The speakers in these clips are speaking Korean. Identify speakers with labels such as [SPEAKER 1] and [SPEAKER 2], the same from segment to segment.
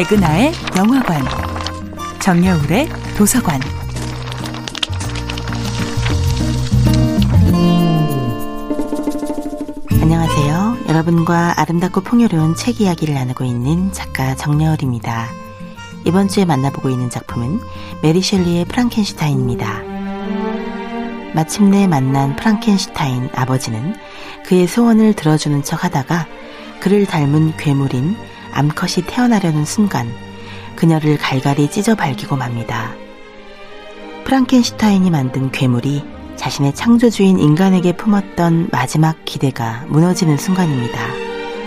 [SPEAKER 1] 백은하의 영화관, 정여울의 도서관.
[SPEAKER 2] 안녕하세요. 여러분과 아름답고 풍요로운 책 이야기를 나누고 있는 작가 정여울입니다. 이번 주에 만나보고 있는 작품은 메리 셸리의 프랑켄슈타인입니다. 마침내 만난 프랑켄슈타인 아버지는 그의 소원을 들어주는 척 하다가 그를 닮은 괴물인 암컷이 태어나려는 순간 그녀를 갈갈이 찢어 발기고 맙니다. 프랑켄슈타인이 만든 괴물이 자신의 창조주인 인간에게 품었던 마지막 기대가 무너지는 순간입니다.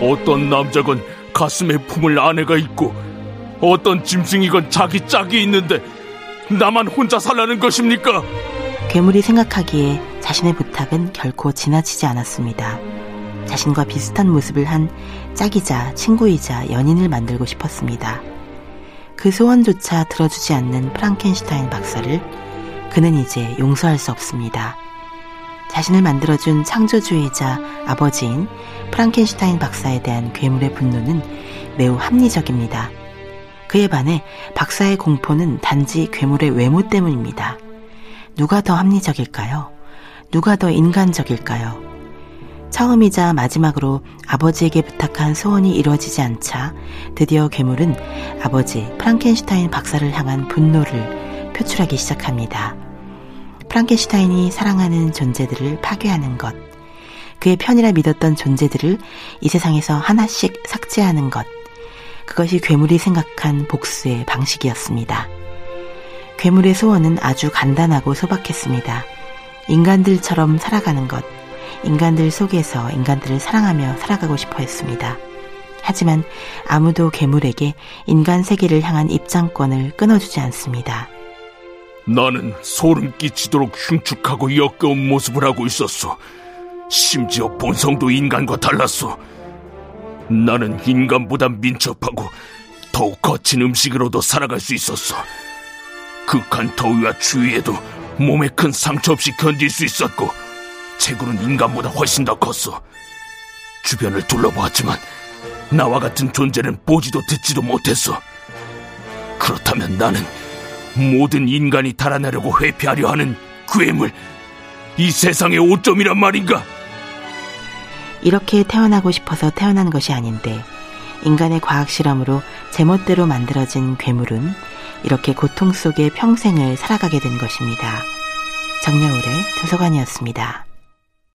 [SPEAKER 3] 어떤 남자건 가슴에 품을 아내가 있고 어떤 짐승이건 자기 짝이 있는데 나만 혼자 살라는 것입니까?
[SPEAKER 2] 괴물이 생각하기에 자신의 부탁은 결코 지나치지 않았습니다. 자신과 비슷한 모습을 한 짝이자 친구이자 연인을 만들고 싶었습니다. 그 소원조차 들어주지 않는 프랑켄슈타인 박사를 그는 이제 용서할 수 없습니다. 자신을 만들어준 창조주의자 아버지인 프랑켄슈타인 박사에 대한 괴물의 분노는 매우 합리적입니다. 그에 반해 박사의 공포는 단지 괴물의 외모 때문입니다. 누가 더 합리적일까요? 누가 더 인간적일까요? 처음이자 마지막으로 아버지에게 부탁한 소원이 이루어지지 않자 드디어 괴물은 아버지 프랑켄슈타인 박사를 향한 분노를 표출하기 시작합니다. 프랑켄슈타인이 사랑하는 존재들을 파괴하는 것, 그의 편이라 믿었던 존재들을 이 세상에서 하나씩 삭제하는 것, 그것이 괴물이 생각한 복수의 방식이었습니다. 괴물의 소원은 아주 간단하고 소박했습니다. 인간들처럼 살아가는 것, 인간들 속에서 인간들을 사랑하며 살아가고 싶어 했습니다. 하지만 아무도 괴물에게 인간 세계를 향한 입장권을 끊어주지 않습니다.
[SPEAKER 3] 나는 소름 끼치도록 흉측하고 역겨운 모습을 하고 있었어. 심지어 본성도 인간과 달랐어. 나는 인간보다 민첩하고 더욱 거친 음식으로도 살아갈 수 있었어. 극한 더위와 추위에도 몸에 큰 상처 없이 견딜 수 있었고 체구는 인간보다 훨씬 더 컸어. 주변을 둘러보았지만 나와 같은 존재는 보지도 듣지도 못했어. 그렇다면 나는 모든 인간이 달아나려고 회피하려 하는 괴물, 이 세상의 오점이란 말인가?
[SPEAKER 2] 이렇게 태어나고 싶어서 태어난 것이 아닌데 인간의 과학 실험으로 제멋대로 만들어진 괴물은 이렇게 고통 속에 평생을 살아가게 된 것입니다. 정여울의 도서관이었습니다.